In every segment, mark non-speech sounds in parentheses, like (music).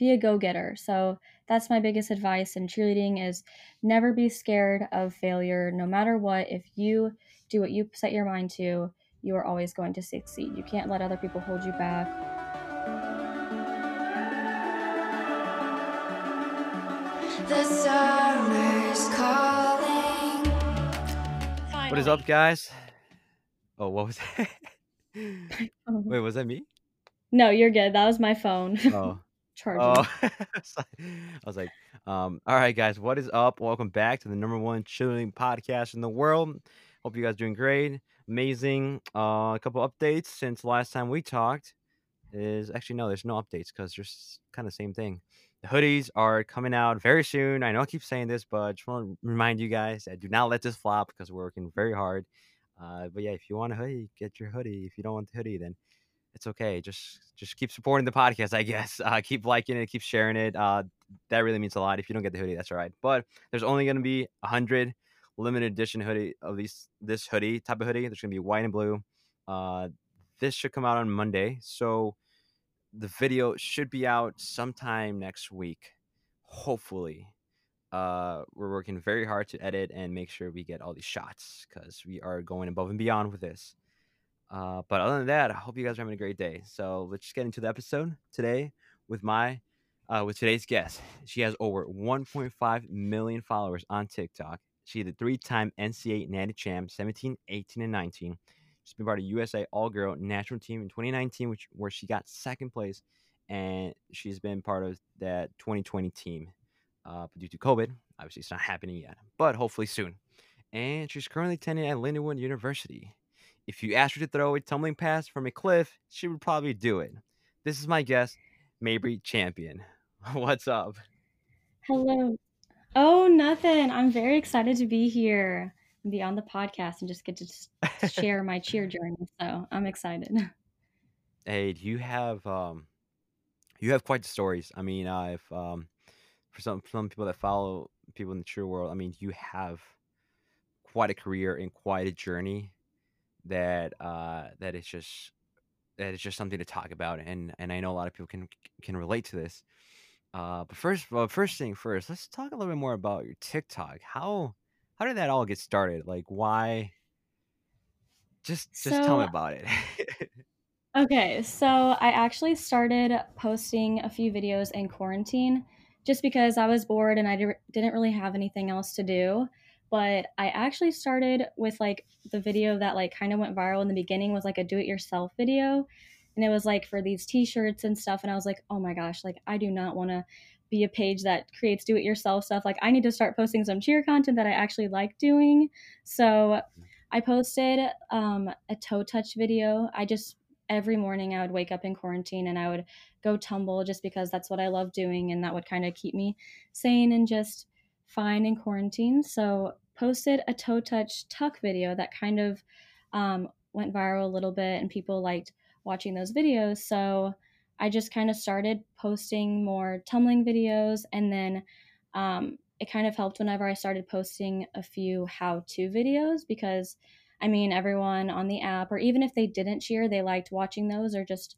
be a go-getter. So that's my biggest advice in cheerleading is never be scared of failure no matter what. If you do what you set your mind to, you are always going to succeed. You can't let other people hold you back. The summer's calling. What is up, guys? Oh, what was (laughs) that? Wait, was that me? No, you're good. That was my phone. Oh, (laughs) Charging. oh. (laughs) I was like, um, all right, guys, what is up? Welcome back to the number one chilling podcast in the world. Hope you guys doing great, amazing. Uh, a couple updates since last time we talked is actually no, there's no updates because there's kind of same thing. The hoodies are coming out very soon. I know I keep saying this, but I just want to remind you guys that do not let this flop because we're working very hard. Uh, but yeah, if you want a hoodie, get your hoodie. If you don't want the hoodie, then it's okay. Just just keep supporting the podcast, I guess. (laughs) Uh, keep liking it, keep sharing it. Uh, that really means a lot. If you don't get the hoodie, that's all right. But there's only gonna be a hundred limited edition hoodie of these this hoodie type of hoodie. There's gonna be white and blue. Uh, this should come out on Monday, so the video should be out sometime next week, hopefully. Uh, we're working very hard to edit and make sure we get all these shots because we are going above and beyond with this. Uh, but other than that, I hope you guys are having a great day. So let's just get into the episode today with my uh, with today's guest. She has over 1.5 million followers on TikTok. She's a three-time NCAA Natty Champ, 17, 18, and 19. She's been part of USA All-Girl National Team in 2019, which where she got second place, and she's been part of that 2020 team. Uh, but due to COVID, obviously it's not happening yet, but hopefully soon. And she's currently attending at Lindenwood University. If you asked her to throw a tumbling pass from a cliff, she would probably do it. This is my guest, Mabry Champion. (laughs) What's up? Hello. Oh, nothing. I'm very excited to be here and be on the podcast and just get to just (laughs) share my cheer journey. So I'm excited. Hey, you have um, you have quite the stories. I mean, I've um, for some some people that follow people in the true world, I mean, you have quite a career and quite a journey that uh that it's just that it's just something to talk about, and and I know a lot of people can can relate to this. Uh, but first, well, first thing first, let's talk a little bit more about your TikTok. How how did that all get started? Like, why? Just just tell me about it. (laughs) okay, so I actually started posting a few videos in quarantine just because I was bored and I didn't really have anything else to do. But I actually started with like the video that like kind of went viral in the beginning was like a do it yourself video. And it was like for these t shirts and stuff. And I was like, oh my gosh, like I do not want to be a page that creates do it yourself stuff. Like I need to start posting some cheer content that I actually like doing. So I posted um, a toe touch video. I just every morning I would wake up in quarantine and I would go tumble just because that's what I love doing and that would kind of keep me sane and just fine in quarantine. So posted a toe touch tuck video that kind of um, went viral a little bit and people liked watching those videos. So I just kind of started posting more tumbling videos and then um, it kind of helped whenever I started posting a few how to videos because I mean, everyone on the app, or even if they didn't cheer, they liked watching those or just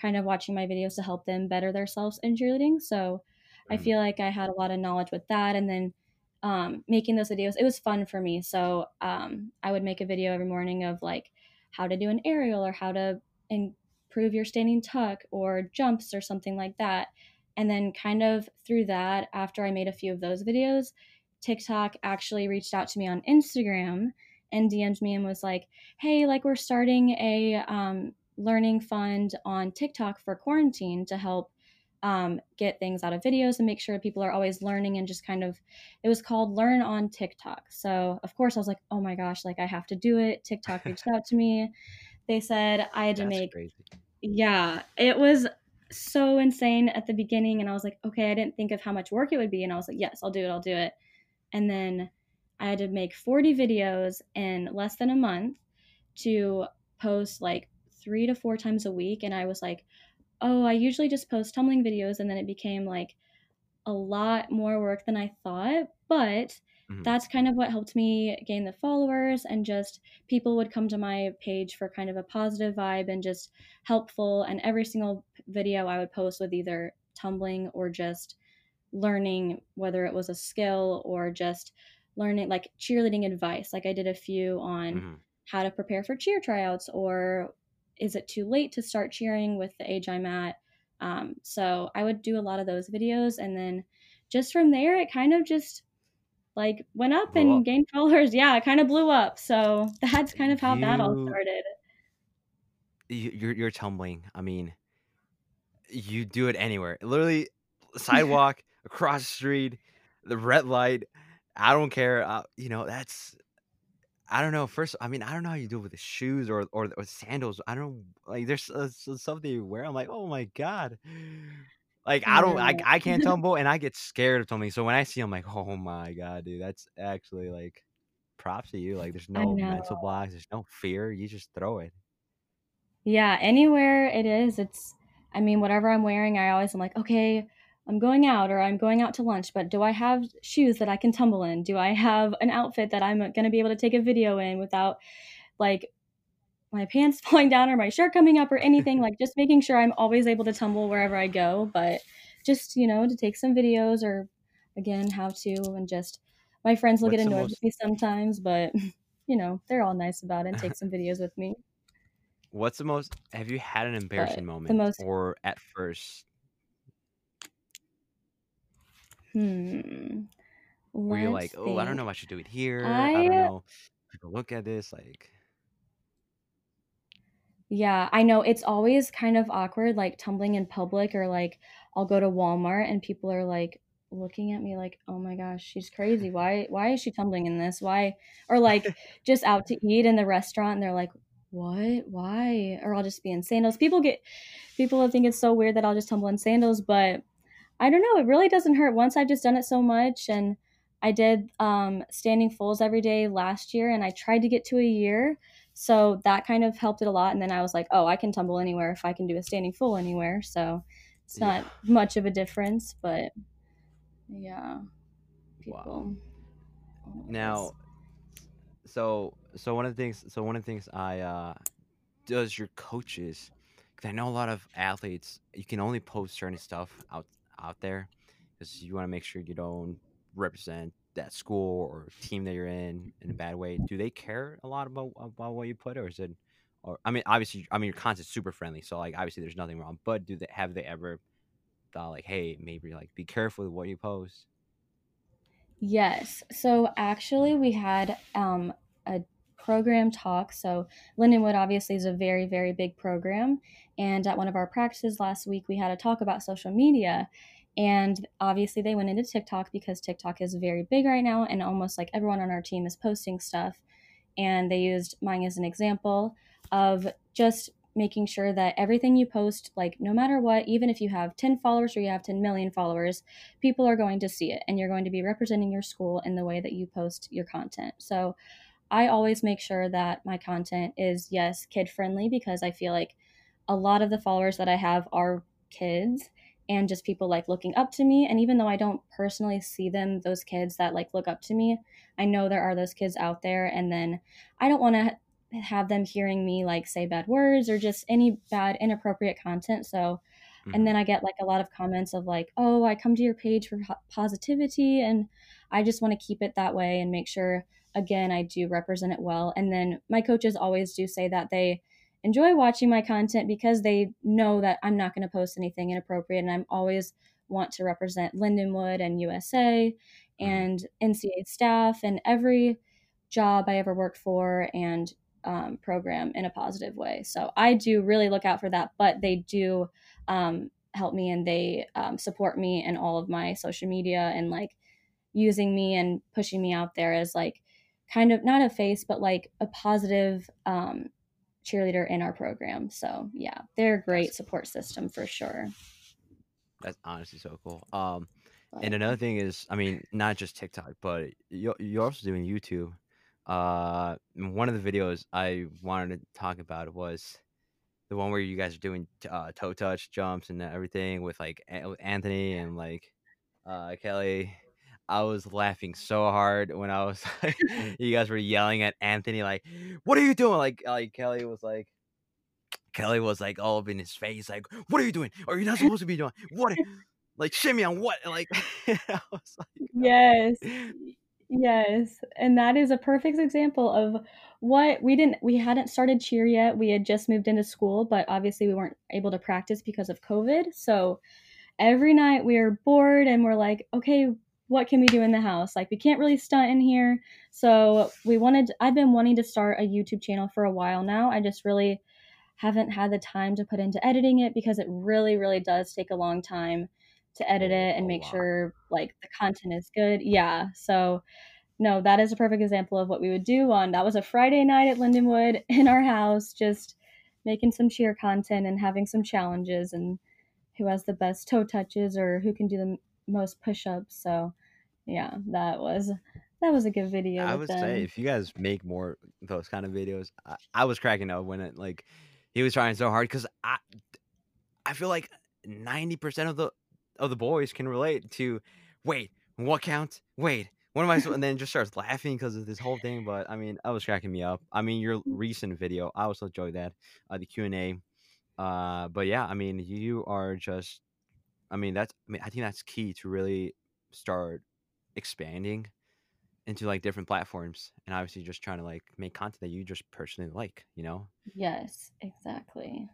kind of watching my videos to help them better themselves in cheerleading. So I Mm, feel like I had a lot of knowledge with that. And then um, making those videos, it was fun for me. So um, I would make a video every morning of like how to do an aerial or how to improve your standing tuck or jumps or something like that. And then, kind of through that, after I made a few of those videos, TikTok actually reached out to me on Instagram and DM'd me and was like, hey, like we're starting a um, learning fund on TikTok for quarantine to help um, get things out of videos and make sure people are always learning and just kind of, it was called Learn on TikTok. So, of course, I was like, oh my gosh, like I have to do it. TikTok (laughs) reached out to me. They said I had to that's make crazy. yeah, it was so insane at the beginning, and I was like, okay, I didn't think of how much work it would be, and I was like, yes, I'll do it, I'll do it. And then I had to make 40 videos in less than a month to post like three to four times a week, and I was like, oh, I usually just post tumbling videos, and then it became like a lot more work than I thought, but Mhm. that's kind of what helped me gain the followers and just people would come to my page for kind of a positive vibe and just helpful and every single video I would post with either tumbling or just learning whether it was a skill or just learning like cheerleading advice. Like I did a few on Mhm. how to prepare for cheer tryouts or is it too late to start cheering with the age I'm at? Um, so I would do a lot of those videos and then just from there it kind of just like went up Blew and up. gained followers. Yeah, it kind of blew up. So (laughs) that's kind of how that all started. you you're you're tumbling. I mean, you do it anywhere. Literally, (laughs) sidewalk, across the street, the red light. I don't care. Uh, you know, that's I don't know. First, I mean, I don't know how you do it with the shoes or or, or sandals. I don't like. There's uh, something you wear. I'm like, oh my god. Like I don't, I, I can't tumble, (laughs) and I get scared of tumbling. So when I see, I'm like, oh my god, dude, that's actually like props to you. Like, there's no mental blocks. There's no fear. You just throw it. Yeah, anywhere it is, it's I mean, whatever I'm wearing, I always am like, okay, I'm going out or I'm going out to lunch, but do I have shoes that I can tumble in? Do I have an outfit that I'm going to be able to take a video in without like my (laughs) pants falling down or my shirt coming up or anything? (laughs) like just making sure I'm always able to tumble wherever I go, but just, you know, to take some videos or again, how to and just my friends will get What's the annoyed most with me sometimes, but (laughs) you know, they're all nice about it and take some videos with me. What's the most? Have you had an But embarrassing the moment, most or at first Hmm. were you like, oh, I don't think. know if I should do it here. I don't I know. People look at this like, yeah, I know it's always kind of awkward, like tumbling in public, or like I'll go to Walmart and people are like looking at me like, oh my gosh, she's crazy. Why why is she tumbling in this? Why or like (laughs) just out to eat in the restaurant and they're like, what? Why? Or I'll just be in sandals. People get people will think it's so weird that I'll just tumble in sandals, but I don't know. It really doesn't hurt. Once I've just done it so much, and I did um, standing fulls every day last year, and I tried to get to a year, so that kind of helped it a lot. And then I was like, oh, I can tumble anywhere if I can do a standing full anywhere. So it's yeah, not much of a difference, but yeah, wow. people always. Now, so so one of the things, so one of the things I uh does your coaches, because I know a lot of athletes, you can only post certain stuff out out there because you want to make sure you don't represent that school or team that you're in in a bad way. Do they care a lot about about what you put, or is it? Or I mean, obviously, I mean your content's super friendly, so like obviously there's nothing wrong. But do they have they ever thought like, hey, maybe like be careful with what you post? Yes. So actually, we had um, a program talk. So Lindenwood obviously is a very, very big program. And at one of our practices last week, we had a talk about social media. And obviously, they went into TikTok because TikTok is very big right now, and almost like everyone on our team is posting stuff. And they used mine as an example of just making sure that everything you post, like no matter what, even if you have 10 followers or you have 10 million followers, people are going to see it and you're going to be representing your school in the way that you post your content. So I always make sure that my content is, yes, kid friendly because I feel like a lot of the followers that I have are kids and just people like looking up to me. And even though I don't personally see them, those kids that like look up to me, I know there are those kids out there. And then I don't want to have them hearing me like say bad words or just any bad, inappropriate content. So and hmm then I get like a lot of comments of like, "Oh, I come to your page for positivity," and I just want to keep it that way and make sure again I do represent it well. And then my coaches always do say that they enjoy watching my content because they know that I'm not going to post anything inappropriate, and I'm always want to represent Lindenwood and USA hmm and NCA staff and every job I ever worked for and um, program in a positive way. So I do really look out for that, but they do um, help me and they um, support me in all of my social media and like using me and pushing me out there as like kind of not a face, but like a positive um, cheerleader in our program. So yeah, they're a That's great support system for sure. that's honestly so cool. Um, But and another thing is, I mean, not just TikTok, but you're you're also doing YouTube. Uh, one of the videos I wanted to talk about was the one where you guys are doing uh, toe touch jumps and everything with like Anthony and like uh, Kelly. I was laughing so hard when I was (laughs) like, (laughs) you guys were yelling at Anthony like, "What are you doing?" Like, like Kelly was like, Kelly was like all up in his face, like, "What are you doing? Are you not supposed to be doing what?" (laughs) like shimmy on what? Like, I was like, Yes. Yes. And that is a perfect example of what we didn't we hadn't started cheer yet. We had just moved into school, but obviously we weren't able to practice because of COVID. So every night we were bored and we're like, okay, what can we do in the house? Like we can't really stunt in here. So we wanted I've been wanting to start a YouTube channel for a while now. I just really haven't had the time to put into editing it because it really really does take a long time to edit oh, it and oh, make lot. sure like the content is good. Yeah. So no, that is a perfect example of what we would do on that was a Friday night at Lindenwood (laughs) in our house, just making some cheer content and having some challenges and who has the best toe touches or who can do the most push-ups. So yeah, that was that was a good video I would say if you guys make more those kind of videos, I, I was cracking up when it like he was trying so hard because I I feel like ninety percent of the of the boys can relate to wait what count wait what am I and then just starts laughing because of this whole thing. But I mean, I was cracking me up. I mean, your recent video, I also enjoyed that uh, the Q and A. Uh, but yeah, I mean, you are just I mean, that's I mean, I think that's key to really start expanding into like different platforms and obviously just trying to like make content that you just personally like, you know? Yes, exactly.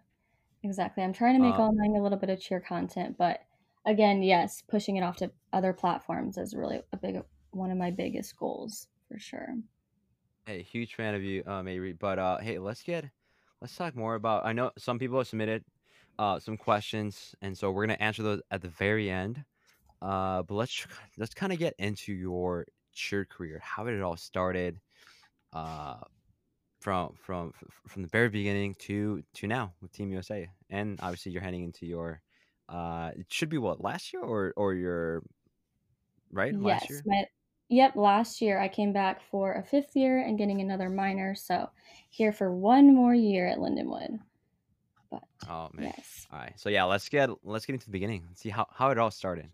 Exactly. I'm trying to make online a little bit of cheer content, but again, yes, pushing it off to other platforms is really a big one of my biggest goals for sure. hey, huge fan of you, uh Mary. But uh hey, let's get let's talk more about I know some people have submitted uh some questions and so we're gonna answer those at the very end. Uh but let's let's kind of get into your cheer career, how did it all started, uh from from from the very beginning to to now with Team USA, and obviously you're heading into your uh it should be what last year or or your right last year. my yep, last year I came back for a fifth year and getting another minor, so here for one more year at Lindenwood. But Oh man, yes. all right. So yeah, let's get let's get into the beginning. Let's see how how it all started.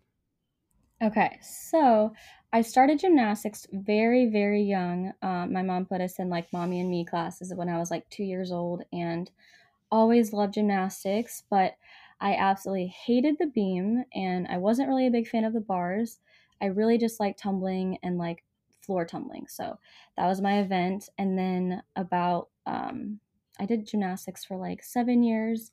Okay, so I started gymnastics very, very young. Um, my mom put us in like mommy and me classes when I was like two years old, and always loved gymnastics, but I absolutely hated the beam and I wasn't really a big fan of the bars. I really just liked tumbling and like floor tumbling. So that was my event. And then about, um, I did gymnastics for like seven years.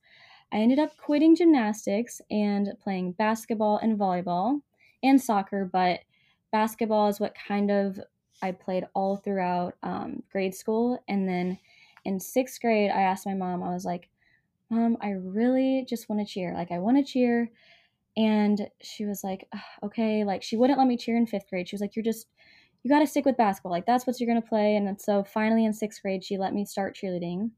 I ended up quitting gymnastics and playing basketball and volleyball and soccer, but basketball is what kind of I played all throughout um, grade school. And then in sixth grade, I asked my mom, I was like, Mom, I really just want to cheer. Like, I want to cheer. And she was like, okay. Like, she wouldn't let me cheer in fifth grade. She was like, you're just, you got to stick with basketball. Like, that's what you're going to play. And so finally in sixth grade, she let me start cheerleading.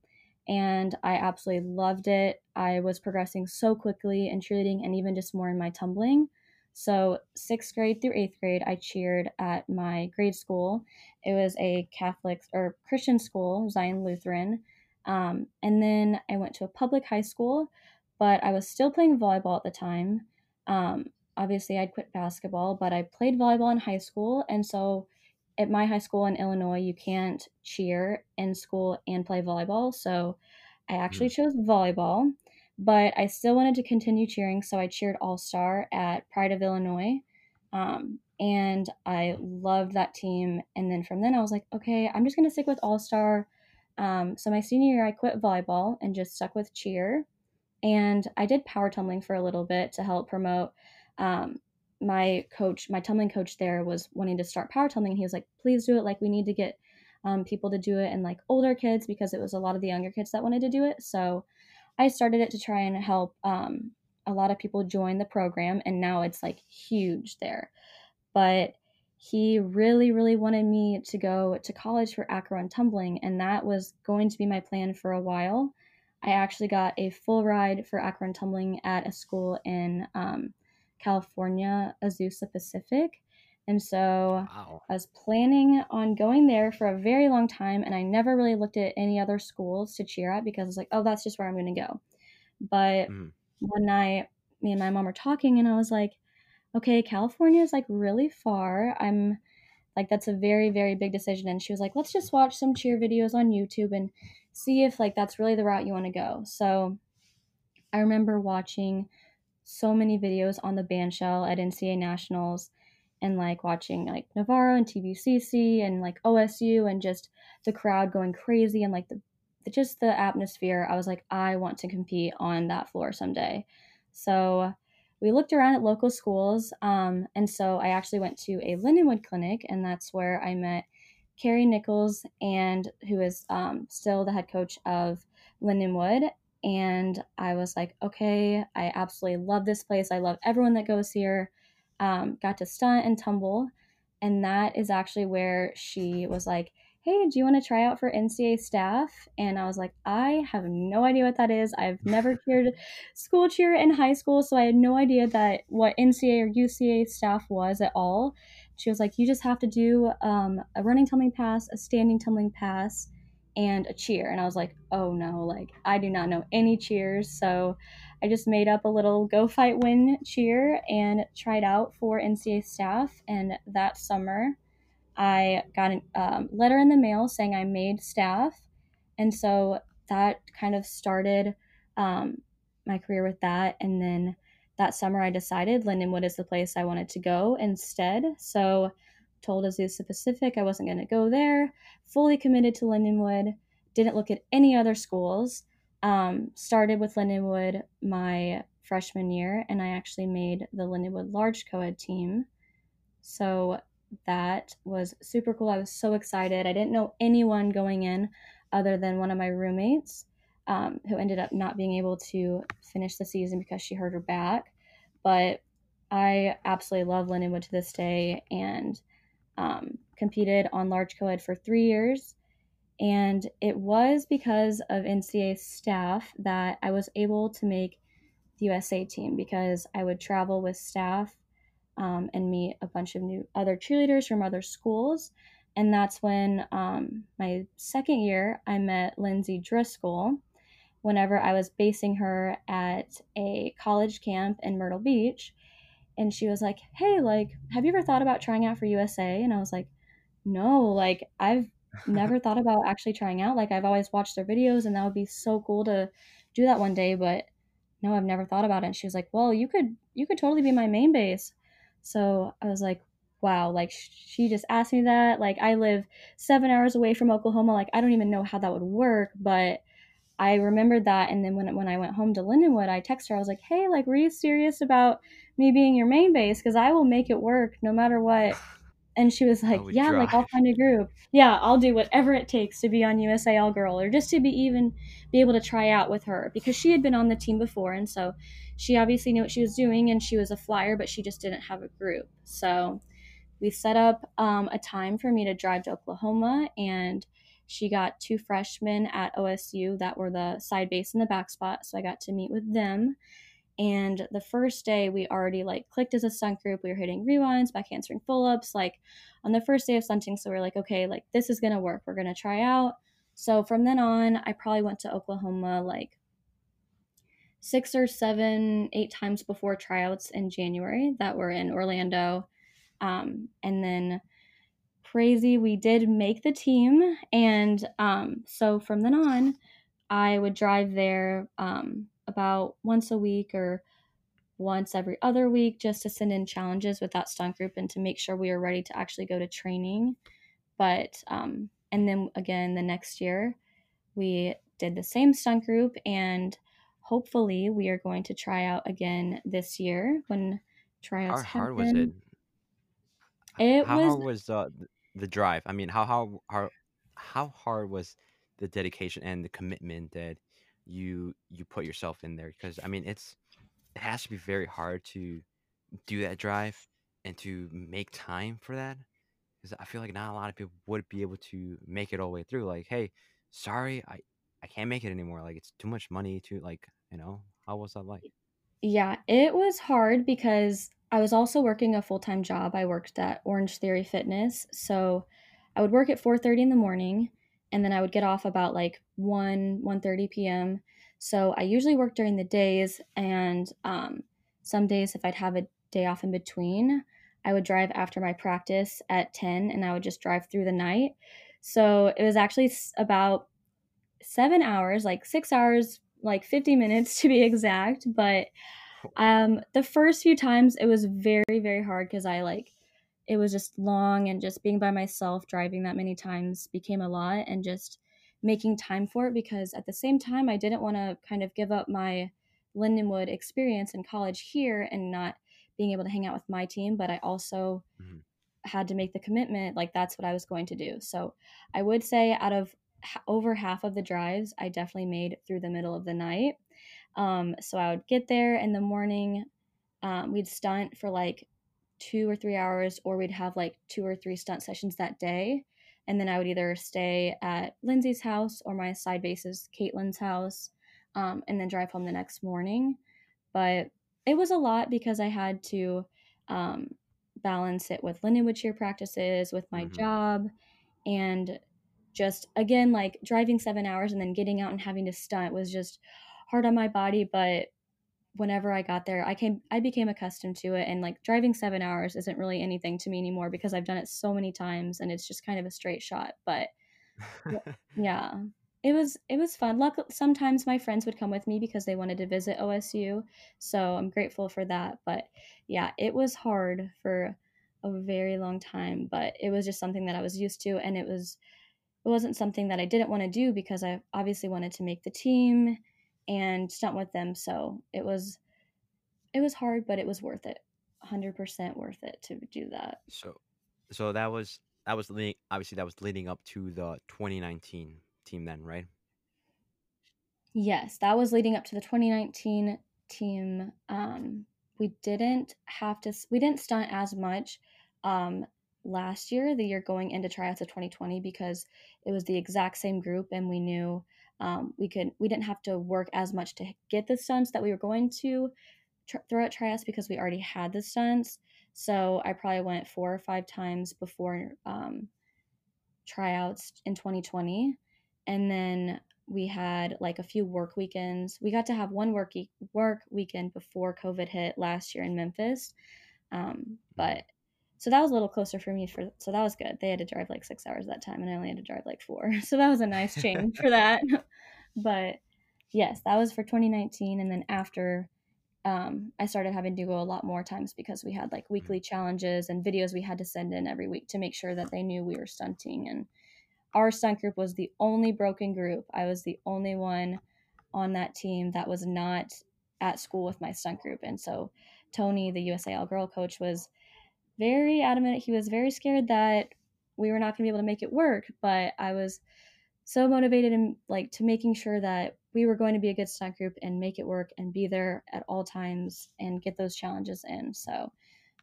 And I absolutely loved it. I was progressing so quickly in cheerleading and even just more in my tumbling. So, sixth grade through eighth grade, I cheered at my grade school. It was a Catholic or Christian school, Zion Lutheran. Um, and then I went to a public high school, but I was still playing volleyball at the time. Um, obviously, I'd quit basketball, but I played volleyball in high school. And so at my high school in Illinois, you can't cheer in school and play volleyball. So I actually Mhm. chose volleyball, but I still wanted to continue cheering. So I cheered All Star at Pride of Illinois. Um, and I loved that team. And then from then, I was like, okay, I'm just going to stick with All Star. Um, so my senior year, I quit volleyball and just stuck with cheer. And I did power tumbling for a little bit to help promote. Um, my coach, my tumbling coach there was wanting to start power tumbling. And he was like, please do it. Like, we need to get um, people to do it and like older kids because it was a lot of the younger kids that wanted to do it. So I started it to try and help um, a lot of people join the program. And now it's like huge there. But he really, really wanted me to go to college for acro and tumbling. And that was going to be my plan for a while. I actually got a full ride for acro and tumbling at a school in um, California, Azusa Pacific. And so Wow. I was planning on going there for a very long time, and I never really looked at any other schools to cheer at because I was like, oh, that's just where I'm going to go. But Mhm. one night, me and my mom were talking, and I was like, okay, California is like really far. I'm like, that's a very, very big decision. And she was like, let's just watch some cheer videos on YouTube and see if like that's really the route you want to go. So I remember watching so many videos on the bandshell at NCAA nationals and like watching like Navarro and TVCC and like OSU and just the crowd going crazy and like the just the atmosphere. I was like, I want to compete on that floor someday. So we looked around at local schools. Um, and so I actually went to a Lindenwood clinic, and that's where I met Carrie Nichols, and who is um, still the head coach of Lindenwood. And I was like, okay, I absolutely love this place. I love everyone that goes here. Um, got to stunt and tumble. And that is actually where she was like, hey, do you want to try out for NCA staff? And I was like, I have no idea what that is. I've never (laughs) cheered school cheer in high school, so I had no idea that what NCA or UCA staff was at all. She was like, you just have to do um, a running tumbling pass, a standing tumbling pass, and a cheer. And I was like, oh no, like I do not know any cheers. So I just made up a little go fight win cheer and tried out for NCA staff. And that summer, I got a um, letter in the mail saying I made staff. And so that kind of started um, my career with that. And then that summer, I decided Lindenwood is the place I wanted to go instead. So told Azusa Pacific I wasn't going to go there. Fully committed to Lindenwood. Didn't look at any other schools. Um, started with Lindenwood my freshman year, and I actually made the Lindenwood large co-ed team. So that was super cool. I was so excited. I didn't know anyone going in other than one of my roommates um, who ended up not being able to finish the season because she hurt her back. But I absolutely love Lindenwood to this day and um, competed on large co ed for three years. And it was because of NCA staff that I was able to make the USA team because I would travel with staff um, and meet a bunch of new other cheerleaders from other schools. And that's when um, my second year, I met Lindsay Driscoll whenever I was basing her at a college camp in Myrtle Beach. And she was like, Hey, like, have you ever thought about trying out for USA? And I was like, No, like, I've (laughs) never thought about actually trying out. Like, I've always watched their videos, and that would be so cool to do that one day. But no, I've never thought about it. And she was like, Well, you could, you could totally be my main base. So I was like, wow, like she just asked me that. Like I live seven hours away from Oklahoma. Like I don't even know how that would work, but I remembered that. And then when, when I went home to Lindenwood, I texted her. I was like, hey, like, were you serious about me being your main base? Because I will make it work no matter what. (sighs) And she was like, yeah, drive. like I'll find a group. Yeah, I'll do whatever it takes to be on USA All Girl or just to be even be able to try out with her because she had been on the team before. And so she obviously knew what she was doing and she was a flyer, but she just didn't have a group. So we set up um, a time for me to drive to Oklahoma and she got two freshmen at OSU that were the side base and the back spot. So I got to meet with them and the first day, we already like clicked as a stunt group. We were hitting rewinds, back handspring full ups, like on the first day of stunting. So we are like, okay, like this is gonna work. We're gonna try out. So from then on, I probably went to Oklahoma like six or seven, eight times before tryouts in January that were in Orlando. Um, and then crazy, we did make the team. And um, so from then on, I would drive there um, about once a week or once every other week just to send in challenges with that stunt group and to make sure we are ready to actually go to training. But, um, and then again, the next year, we did the same stunt group and hopefully we are going to try out again this year when tryouts how hard happen. was it it how was hard was uh, the drive i mean how how how, how hard was the dedication and the commitment that you you put yourself in there because I mean it's it has to be very hard to do that drive and to make time for that because I feel like not a lot of people would be able to make it all the way through. Like, hey, sorry, I I can't make it anymore. Like it's too much money to like you know how was that like? Yeah, it was hard because I was also working a full time job. I worked at Orangetheory Fitness, so I would work at four thirty in the morning and then I would get off about like 1 1:30 p.m. So I usually work during the days and um, some days if I'd have a day off in between, I would drive after my practice at 10 and I would just drive through the night. So it was actually about 7 hours, like 6 hours, like 50 minutes to be exact, but Um, the first few times it was very, very hard because I like it was just long and just being by myself driving that many times became a lot and just making time for it because at the same time I didn't want to kind of give up my Lindenwood experience in college here and not being able to hang out with my team, but I also Mhm. had to make the commitment like that's what I was going to do. So I would say out of over half of the drives, I definitely made through the middle of the night. Um, so I would get there in the morning. Um, we'd stunt for like two or three hours, or we'd have like two or three stunt sessions that day. And then I would either stay at Lindsay's house or my side base's Caitlin's house, um, and then drive home the next morning. But it was a lot because I had to um, balance it with Lindenwood cheer practices, with my Mhm. job, and just again like driving seven hours and then getting out and having to stunt was just hard on my body. But whenever I got there, I came I became accustomed to it and like driving 7 hours isn't really anything to me anymore because I've done it so many times and it's just kind of a straight shot. But (laughs) yeah, it was it was fun. Luck sometimes my friends would come with me because they wanted to visit OSU, so I'm grateful for that. But yeah, it was hard for a very long time, but it was just something that I was used to and it was it wasn't something that I didn't want to do because I obviously wanted to make the team and stunt with them. So it was it was hard, but it was worth it. 100% worth it to do that. so, so that was that was leading. Obviously, that was leading up to the 2019 team, then, right? Yes, that was leading up to the 2019 team. Um, we didn't have to, we didn't stunt as much um, last year, the year going into tryouts of 2020, because it was the exact same group and we knew um, we could, we didn't have to work as much to get the stunts that we were going to tr- throw at tryouts because we already had the stunts. So I probably went four or five times before um, tryouts in 2020. And then we had like a few work weekends. We got to have one work e- work weekend before COVID hit last year in Memphis. Um, but so that was a little closer for me for so that was good. They had to drive like six hours that time, and I only had to drive like four. (laughs) So that was a nice change for that. (laughs) But yes, that was for 2019, and then after. Um, I started having to go a lot more times because we had like weekly challenges and videos we had to send in every week to make sure that they knew we were stunting and our stunt group was the only broken group. I was the only one on that team that was not at school with my stunt group. And so Tony, the USA All Girl coach, was very adamant. He was very scared that we were not going to be able to make it work. But I was so motivated and like to making sure that we were going to be a good stunt group and make it work and be there at all times and get those challenges in. So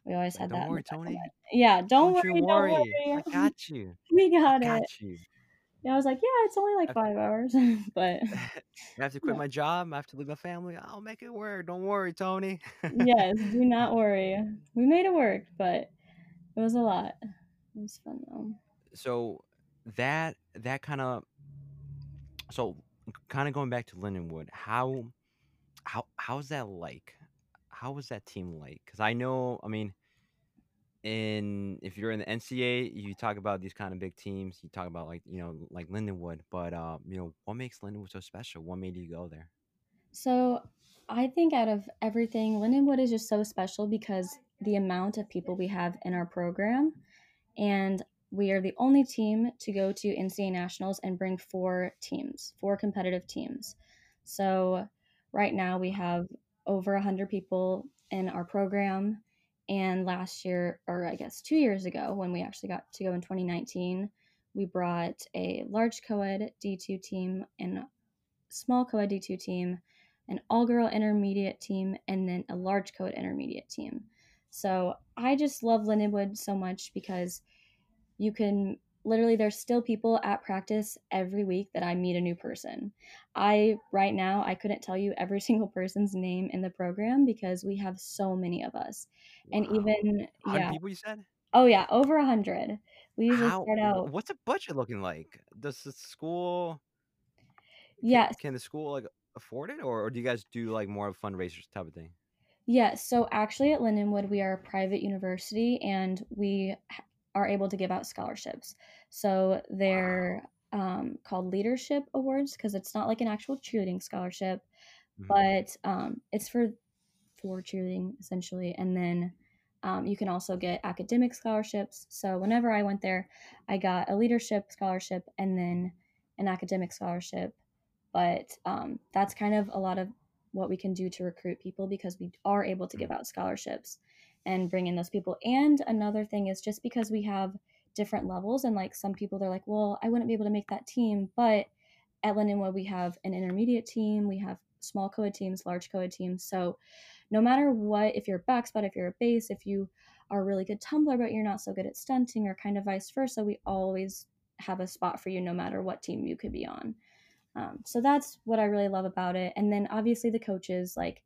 we always had don't that. worry, Tony. Yeah, don't, Don't worry, worry. don't I got you. (laughs) We I got it. got you. Yeah, I was like, yeah, it's only like five hours, (laughs) but (laughs) I have to quit Yeah. my job. I have to leave my family. I'll make it work. Don't worry, Tony. (laughs) yes, do not worry. We made it work, but it was a lot. It was fun though. so that that kind of so kind of going back to Lindenwood, how how how's that like? How was that team like? Because I know, I mean, in if you're in the NCA, you talk about these kind of big teams. You talk about like you know like Lindenwood, but uh, you know what makes Lindenwood so special? What made you go there? So I think out of everything, Lindenwood is just so special because the amount of people we have in our program, and we are the only team to go to NCAA nationals and bring four teams, four competitive teams. So right now we have over 100 people in our program. And last year, or I guess two years ago, when we actually got to go in 2019, we brought a large co ed D2 team and small co ed D2 team, an all girl intermediate team, and then a large co ed intermediate team. So I just love Lindenwood so much because you can literally there's still people at practice every week that I meet a new person. I right now I couldn't tell you every (laughs) single person's name in the program because we have so many of us. And even yeah. people, you said? Oh yeah, over a hundred. We usually How? start out What's a budget looking like? Does the school? Can, yes. can the school like afford it, or, or do you guys do like more of fundraisers type of thing? Yes. So actually, at Lindenwood, we are a private university and we are able to give out scholarships. So they're um, called leadership awards because it's not like an actual cheerleading scholarship, Mhm. but um, it's for for cheerleading essentially, and then um, you can also get academic scholarships. So whenever I went there, I got a leadership scholarship and then an academic scholarship. But um, that's kind of a lot of what we can do to recruit people because we are able to give out scholarships and bring in those people. And another thing is just because we have different levels and like some people they're like, well, I wouldn't be able to make that team, but at Lindenwood we have an intermediate team, we have small co-ed teams, large co-ed teams. So no matter what, if you're a back spot, if you're a base, if you are a really good tumbler but you're not so good at stunting or kind of vice versa, we always have a spot for you no matter what team you could be on. Um, so that's what I really love about it. And then obviously the coaches, like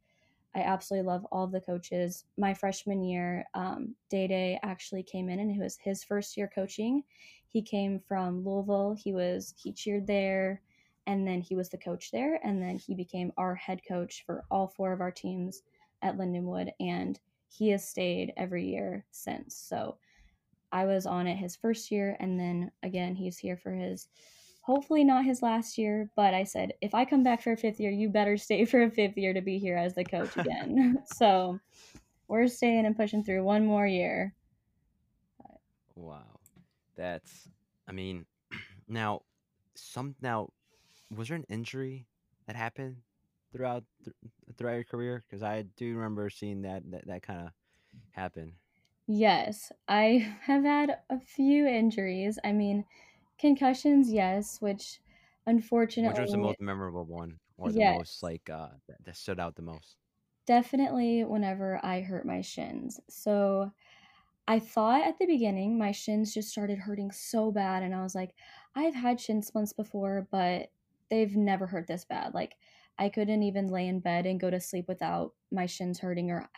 I absolutely love all of the coaches. My freshman year, um, Day Day actually came in and it was his first year coaching. He came from Louisville. He was he cheered there, and then he was the coach there, and then he became our head coach for all four of our teams at Lindenwood, and he has stayed every year since. So I was on it his first year, and then again, he's here for his hopefully not his last year. But I said, if I come back for a fifth year, you better (laughs) stay for a fifth year to be here as the coach (laughs) again. (laughs) so we're staying and pushing through one more year. Wow, that's. I mean, (clears throat) now, some now, was there an injury that happened throughout th- throughout your career? Because I do remember seeing that that, that kind of happen. Yes, I have had a few injuries. I mean, concussions, yes, which unfortunately. Which was the most memorable one, or the yes. most like uh that, that stood out the most? Definitely whenever I hurt my shins. So I thought at the beginning my shins just started hurting so bad, and I was like, I've had shin splints before, but they've never hurt this bad. Like, I couldn't even lay in bed and go to sleep without my shins hurting or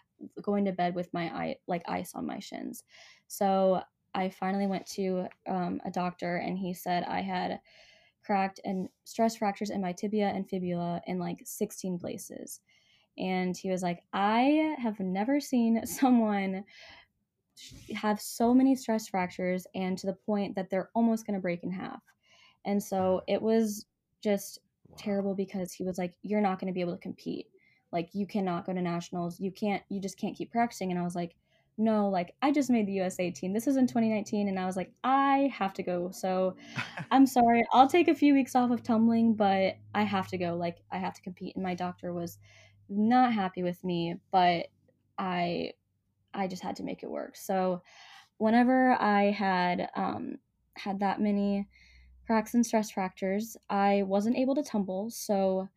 going to bed with my eye like ice on my shins. So I finally went to um, a doctor, and he said I had cracked and stress fractures in my tibia and fibula in like 16 places. And he was like, I have never seen (laughs) someone have so many stress fractures and to the point that they're almost going to break in half. And so it was just Wow. terrible because he was like, You're not going to be able to compete. Like, you cannot go to nationals. You can't, you just can't keep practicing. And I was like, No, like, I just made the USA team. This is in 2019. And I was like, I have to go. So (laughs) I'm sorry. I'll take a few weeks off of tumbling, but I have to go. Like, I have to compete. And my doctor was not happy with me, but I, I just had to make it work. So whenever I had, um, had that many cracks and stress fractures, I wasn't able to tumble. So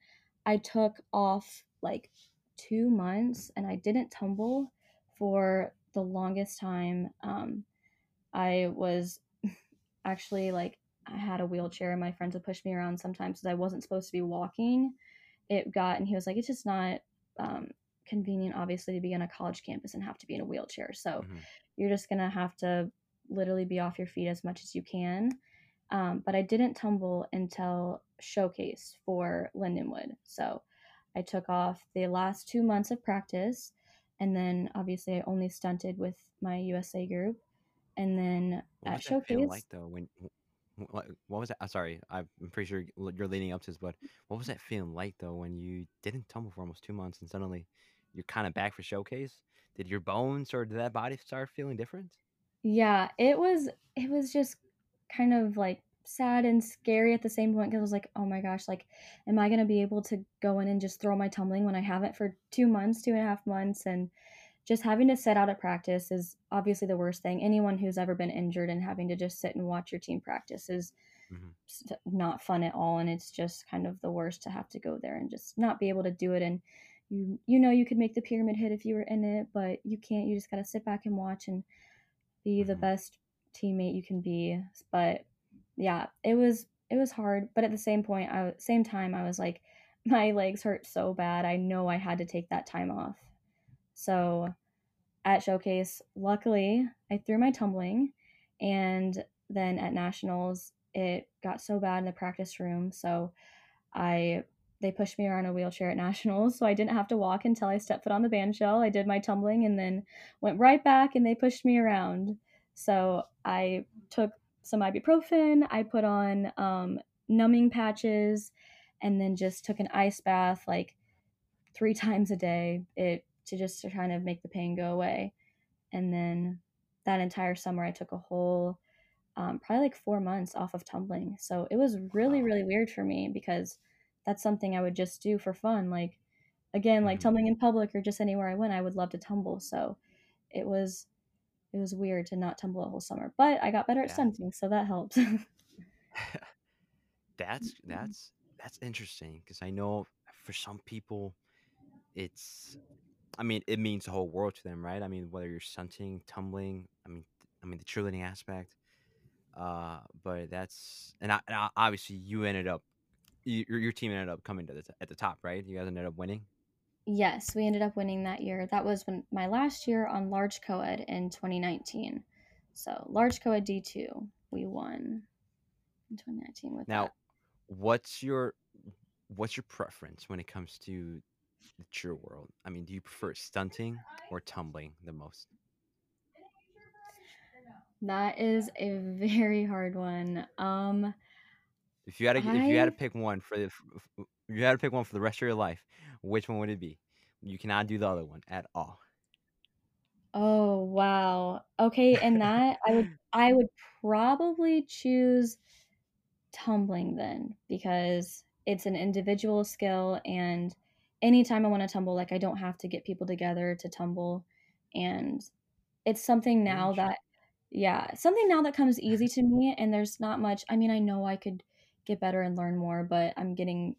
I took off like two months and I didn't tumble for the longest time. Um, I was (laughs) actually like, I had a wheelchair and my friends would push me around sometimes because I wasn't supposed to be walking. It got, and he was like, it's just not um, convenient, obviously, to be on a college campus and have to be in a wheelchair. So Mhm. you're just going to have to literally be off your feet as much as you can. Um, but I didn't tumble until showcase for Lindenwood. So I took off the last two months of practice, and then obviously I only stunted with my USA group, and then What at was that feeling showcase, like though? When what, what was that? I'm sorry, I'm pretty sure you're leading up to this, but what was that feeling like though when you didn't tumble for almost two months and suddenly you're kind of back for showcase? Did your bones or did that body start feeling different? yeah, it was it was just kind of like sad and scary at the same point because I was like, oh my gosh, like, am I gonna be able to go in and just throw my tumbling when I haven't for two months, two and a half months, and just having to sit out at practice is obviously the worst thing. Anyone who's ever been injured and having to just sit and watch your team practice is Mhm. not fun at all, and it's just kind of the worst to have to go there and just not be able to do it. And you you know you could make the pyramid hit if you were in it, but you can't. You just gotta sit back and watch and be the Mhm. best teammate you can be. But yeah, it was it was hard, but at the same point, I same time I was like (laughs) my legs hurt so bad. I know I had to take that time off. So at showcase, luckily, I threw my tumbling and then at nationals it got so bad in the practice room, so I they pushed me around a wheelchair at (laughs) nationals, so I didn't have to walk until I stepped foot on the band shell. I did my tumbling and then went right back and they pushed me around. So I took some ibuprofen, I put on um, numbing patches, and then just took an ice bath like three (laughs) times a day. It to just to kind of make the pain go away. And then that entire summer, I took a whole um, probably like four months off of tumbling. So it was really, really weird for me because that's something I would just do for fun. Like, again, like hmm tumbling in public or just anywhere I went, I would love to tumble. So it was it was weird to not tumble a whole summer, but I got better at That stunting, so that helped. (laughs) (laughs) that's that's that's interesting because I know for some people it's I mean it means the whole world to them, right? I mean whether you're stunting, tumbling, I mean I mean the cheerleading aspect. Uh, but that's and, I, and I, obviously you ended up you, your your team ended up coming to the t- at the top, right? You guys ended up winning. Yes, we ended up winning that year. That was when my last year on large co-ed in 2019. So large co-ed D2, we won in 2019 with Now, that. what's your what's your preference when it comes to the cheer world? I mean, do you prefer stunting or tumbling the most? That is a very hard one. Um, If you had to, if you had to pick one for the, f- f- you had to pick one for the rest of your life, which one would it be? You cannot do the other one at all. oh wow. Okay, and (laughs) that I would I would probably choose tumbling then because it's an individual skill and anytime I want to tumble like I don't have to get people together to tumble and it's something now that yeah, something now that comes (laughs) easy to me and there's not much I mean I know I could get better and learn more but I'm getting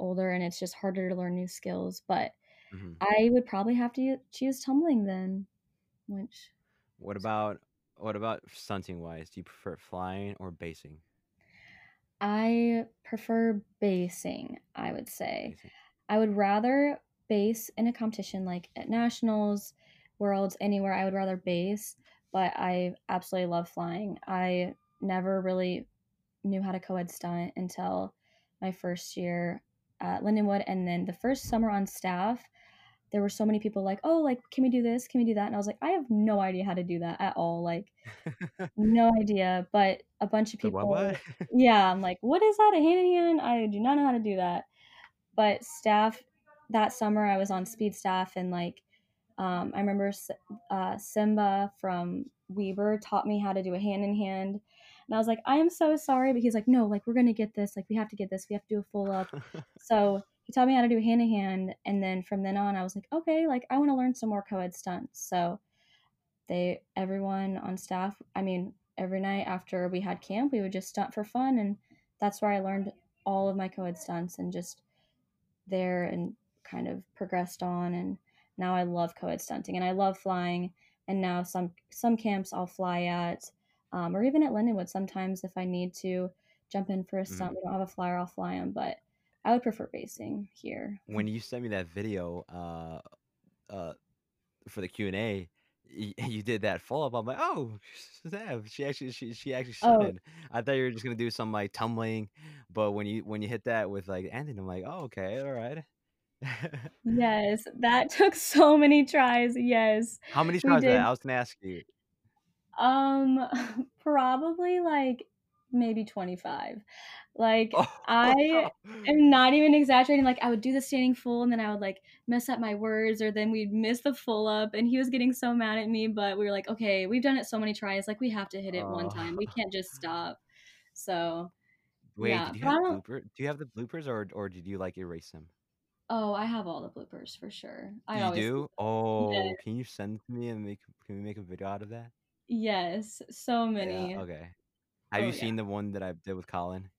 older and it's just harder to learn new skills but hmm I would probably have to choose tumbling then which What about what about stunting wise? Do you prefer flying or basing? I prefer basing I would say Basing. I would rather base in a competition like at nationals, worlds, anywhere. I would rather base, but I absolutely love flying. I never really knew how to co-ed stunt until my first year at Lindenwood, and then the first summer on staff. There were so many people like, "Oh, like, can we do this? Can we do that?" And I was like, "I have no idea how to do that at all. Like, (laughs) no idea." But a bunch of So what? What? people, (laughs) yeah, I'm like, "What is that? A hand in hand? I do not know how to do that." but staff that summer I was on speed staff and like um, I remember uh, Simba from Weber taught me how to do a hand in hand. And I was like, I am so sorry. But he's like, no, like, we're going to get this. Like, we have to get this. We have to do a full up. (laughs) So he taught me how to do hand to hand. And then from then on, I was like, okay, like, I want to learn some more co ed stunts. So they, everyone on staff, I mean, every night after we had camp, we would just stunt for fun. And that's where I learned all of my co ed stunts and just there and kind of progressed on and now I love co-ed stunting and I love flying and now some some camps I'll fly at um, or even at Lindenwood sometimes if I need to jump in for a Mhm. stunt we don't have a flyer I'll fly them but I would prefer basing here When you sent me that video, uh, uh, for the Q and A, y- (laughs) you did that follow up. I'm like, oh, (laughs) snap! She actually, she, she actually oh stunted. I thought you were just gonna do some like tumbling, but when you when you hit that with like ending, I'm like, oh, okay, all right. (laughs) yes that took so many tries yes How many tries? I was gonna ask you. Um (laughs) probably like maybe 25 like (laughs) I Oh, am not even exaggerating. Like I would do the standing full and then I would like mess up my words or then we'd miss the full up and he was getting so mad at me, but we were like, okay, we've done it so many tries, like we have to hit it one uh, time. We can't just stop. So wait, yeah. did you have blooper? Do you have the bloopers or or did you like erase them? oh, I have all the bloopers for sure. I You always do? them. Oh, Yes. can you send to me and make can we make a video out of that? Yes. So Yeah, many. okay. Have Oh you yeah. seen the one that I did with Colin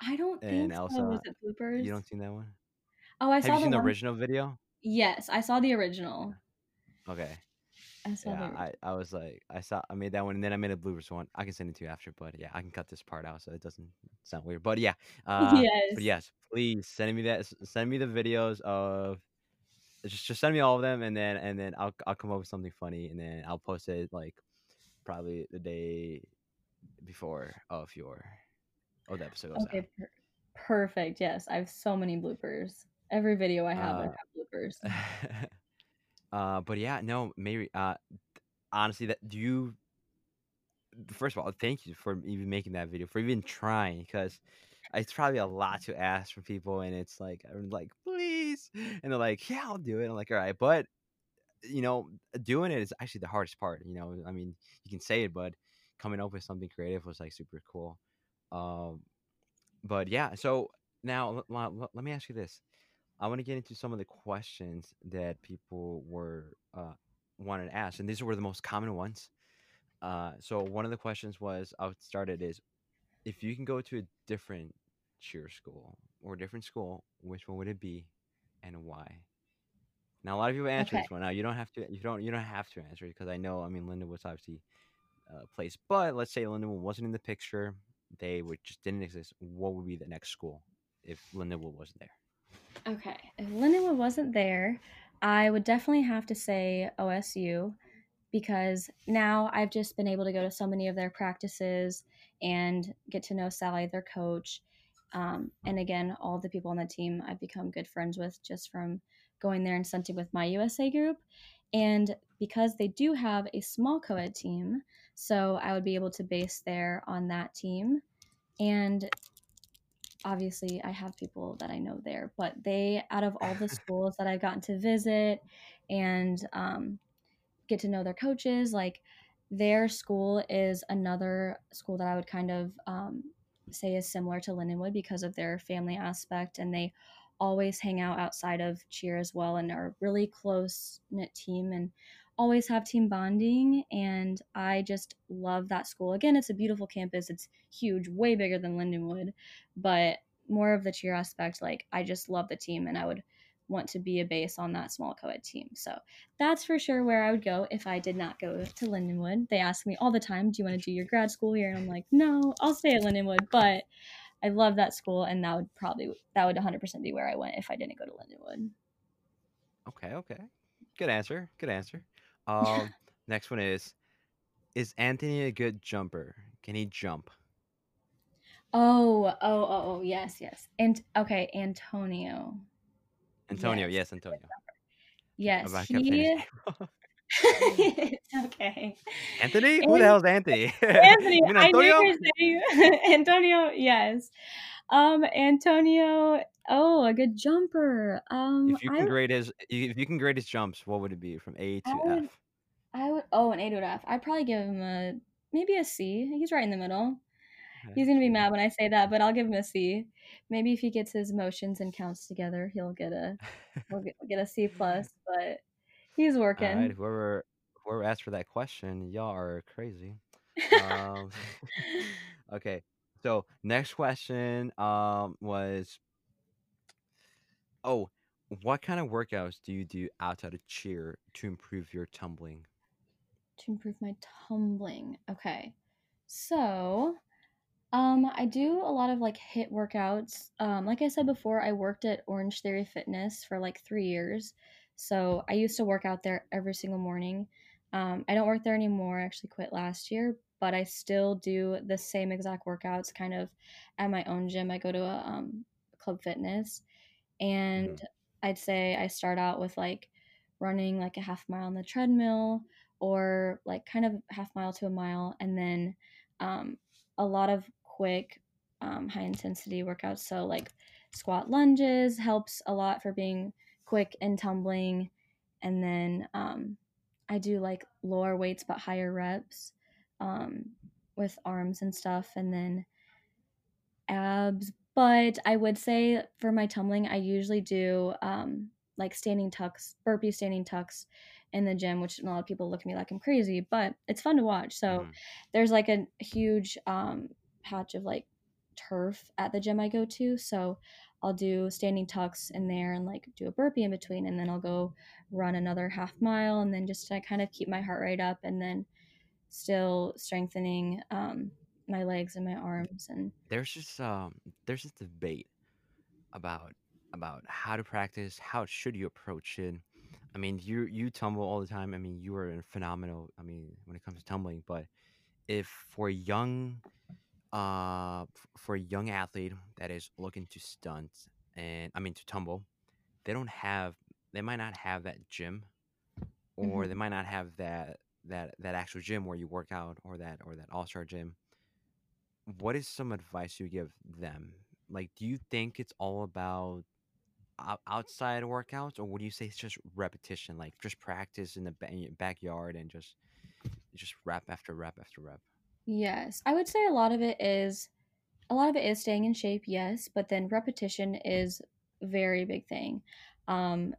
I don't and think so. Was Elsa? it You don't seen that one? Oh, I Have you saw the seen the one. original video? Yes, I saw the original. Okay. I saw Yeah. I, I was like, I saw, I made that one, and then I made a bloopers one. I can send it to you after, but yeah, I can cut this part out so it doesn't sound weird. But yeah, (laughs) uh, but Yes. yes, please send me that. Send me the videos of just just send me all of them, and then and then I'll I'll come up with something funny, and then I'll post it like probably the day before of your of the episode goes Okay, per- perfect. Yes, I have so many bloopers. Every video I have, I have bloopers. Uh, (laughs) uh, but yeah, no, maybe. Uh, honestly, that do you first of all, thank you for even making that video, for even trying, because it's probably a lot to ask from people, and it's like, I'm like, please, and they're like, "Yeah, I'll do it." I'm like, "All right," but you know, doing it is actually the hardest part. You know, I mean, you can say it, but coming up with something creative was like super cool. Um, but yeah, so now l- l- l- let me ask you this. I want to get into some of the questions that people were uh, wanted to ask, and these were the most common ones. Uh, so one of the questions was, I'll start if you can go to a different cheer school or a different school, which one would it be, and why? Now a lot of people answer Okay. this one. Now you don't have to. You don't. You don't have to answer it because I know. I mean, Linda was obviously uh, place, but let's say Lindenwood wasn't in the picture. They would just didn't exist. What would be the next school if Lindenwood wasn't there? Okay. If Lindenwood wasn't there, I would definitely have to say OSU because now I've just been able to go to so many of their practices and get to know Sally, their coach. Um, and again, all the people on the team I've become good friends with just from going there and stunting with my USA group. And because they do have a small co ed team, so I would be able to base there on that team. And obviously I have people that I know there, but they, out of all the (laughs) schools that I've gotten to visit and um, get to know their coaches, like their school is another school that I would kind of um, say is similar to Lindenwood because of their family aspect and they always hang out outside of cheer as well and are really close knit team and always have team bonding and I just love that school. Again, it's a beautiful campus. It's huge, way bigger than Lindenwood, but more of the cheer aspect like I just love the team and I would want to be a base on that small co-ed team. So that's for sure where I would go if I did not go to Lindenwood. They ask me all the time, "Do you want to do your grad school here?" And I'm like, "No, I'll stay at Lindenwood." But I love that school, and that would probably that would 100% be where I went if I didn't go to Lindenwood. Okay, okay, good answer. Good answer. Um, (laughs) next one is, is Anthony a good jumper? Can he jump? Oh, oh, oh, oh, yes, yes. And okay, Antonio. Antonio, Yes, yes, Antonio. yes, I kept saying his he. (laughs) (laughs) it's okay. Anthony? Who the An- hell is Anthony? (laughs) Anthony, you mean I knew Antonio? you Antonio. Yes, um, Antonio. Oh, a good jumper. Um, If you I can would, grade his, if you can grade his jumps, what would it be from A to would, F? I would. Oh, an A to an F. I'd probably give him a maybe a C. He's right in the middle. He's gonna be mad when I say that, but I'll give him a C. Maybe if he gets his motions and counts together, he'll get a he'll get, get a C (laughs) plus. But he's All right, working. whoever whoever asked for that question, y'all are crazy. Um, (laughs) (laughs) okay, so next question um was, oh, what kind of workouts do you do outside of cheer to improve your tumbling? to improve my tumbling. Okay. So, um, I do a lot of like HIIT workouts. Um, like I said before, I worked at Orangetheory Fitness for like three years. So I used to work out there every single morning. Um, I don't work there anymore. I actually quit last year, but I still do the same exact workouts kind of at my own gym. I go to a um, club fitness and I'd say I start out with like running like a half mile on the treadmill or like kind of half mile to a mile, and then um, a lot of quick um, high intensity workouts. So like squat lunges helps a lot for being quick and tumbling, and then um, I do like lower weights but higher reps um, with arms and stuff, and then abs, but I would say for my tumbling, I usually do um, like standing tucks, burpee standing tucks in the gym, which a lot of people look at me like I'm crazy, but it's fun to watch. So hmm there's like a huge um, patch of like turf at the gym I go to. So I'll do standing tucks in there and like do a burpee in between, and then I'll go run another half mile, and then just to kind of keep my heart rate up, and then still strengthening um, my legs and my arms and There's just um there's this debate about about how to practice, how should you approach it. I mean, you you tumble all the time. I mean, you are phenomenal. I mean, when it comes to tumbling, but if for a young uh for a young athlete that is looking to stunt and I mean to tumble, they don't have they might not have that gym or they Mhm. might not have that that that actual gym where you work out or that or that all-star gym. What is some advice you give them? Like do you think it's all about ou- outside workouts, or would you say it's just repetition, like just practice in the ba- backyard and just just rep after rep after rep? Yes, I would say a lot of it is a lot of it is staying in shape, yes, but then repetition is very big thing. Um,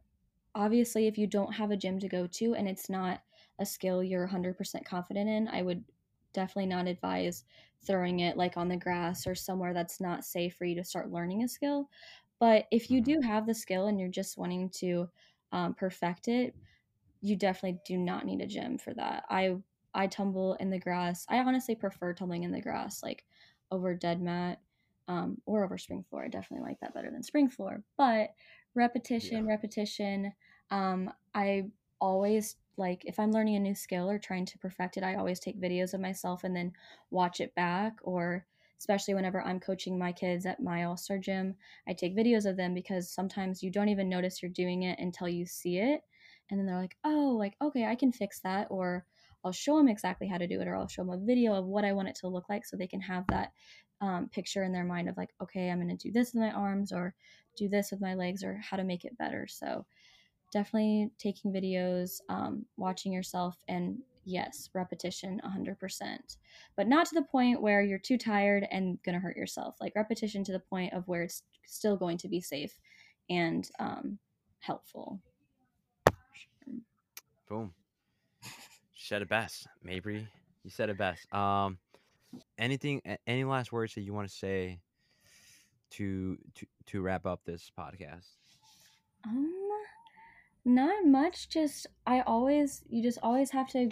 obviously, if you don't have a gym to go to and it's not a skill you're 100% confident in, I would definitely not advise throwing it like on the grass or somewhere that's not safe for you to start learning a skill. But if you hmm do have the skill and you're just wanting to um, perfect it, you definitely do not need a gym for that. I I tumble in the grass. I honestly prefer tumbling in the grass, like over dead mat um, or over spring floor. I definitely like that better than spring floor. But Yeah. repetition, repetition. Um, I always like if I'm learning a new skill or trying to perfect it, I always take videos of myself and then watch it back. Or especially whenever I'm coaching my kids at my All Star gym, I take videos of them because sometimes you don't even notice you're doing it until you see it and then they're like, oh, like, okay, I can fix that. Or I'll show them exactly how to do it, or I'll show them a video of what I want it to look like so they can have that um, picture in their mind of like, okay, I'm going to do this with my arms or do this with my legs or how to make it better. So definitely taking videos, um, watching yourself, and yes, repetition 100%. But not to the point where you're too tired and going to hurt yourself. Like repetition to the point of where it's still going to be safe and um, helpful. Boom. Said it best, Mabry. You said it best. Um, anything? Any last words that you want to say to to to wrap up this podcast? Um, not much. Just I always you just always have to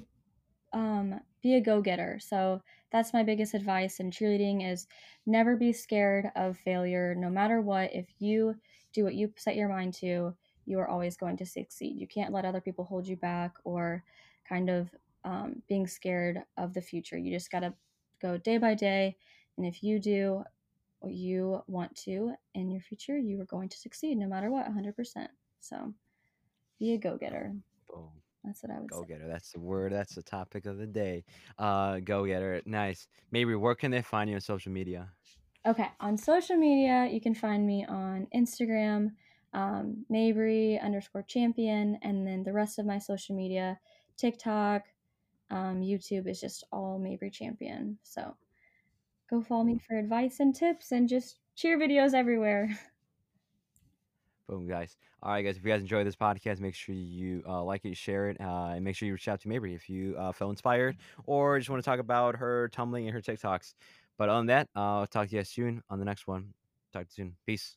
um be a go-getter. So that's my biggest advice in cheerleading is never be scared of failure no matter what. If you do what you set your mind to, you are always going to succeed. You can't let other people hold you back or kind of um, being scared of the future. You just got to go day by day. And if you do what you want to in your future, you are going to succeed no matter what, 100%. So be a go getter. Boom. That's what I would Go say. getter. That's the word. That's the topic of the day. Uh, go getter. Nice. Mabry, where can they find you on social media? Okay, on social media, you can find me on Instagram, um, Mabry underscore champion, and then the rest of my social media, TikTok, um, YouTube is just all Mabry champion. So go follow me for advice and tips and just cheer videos everywhere. (laughs) Boom, guys. All right, guys. If you guys enjoyed this podcast, make sure you uh, like it, share it, uh, and make sure you reach out to Mabry if you uh, felt inspired or just want to talk about her tumbling and her TikToks. But on that, uh, I'll talk to you guys soon on the next one. Talk to you soon. Peace.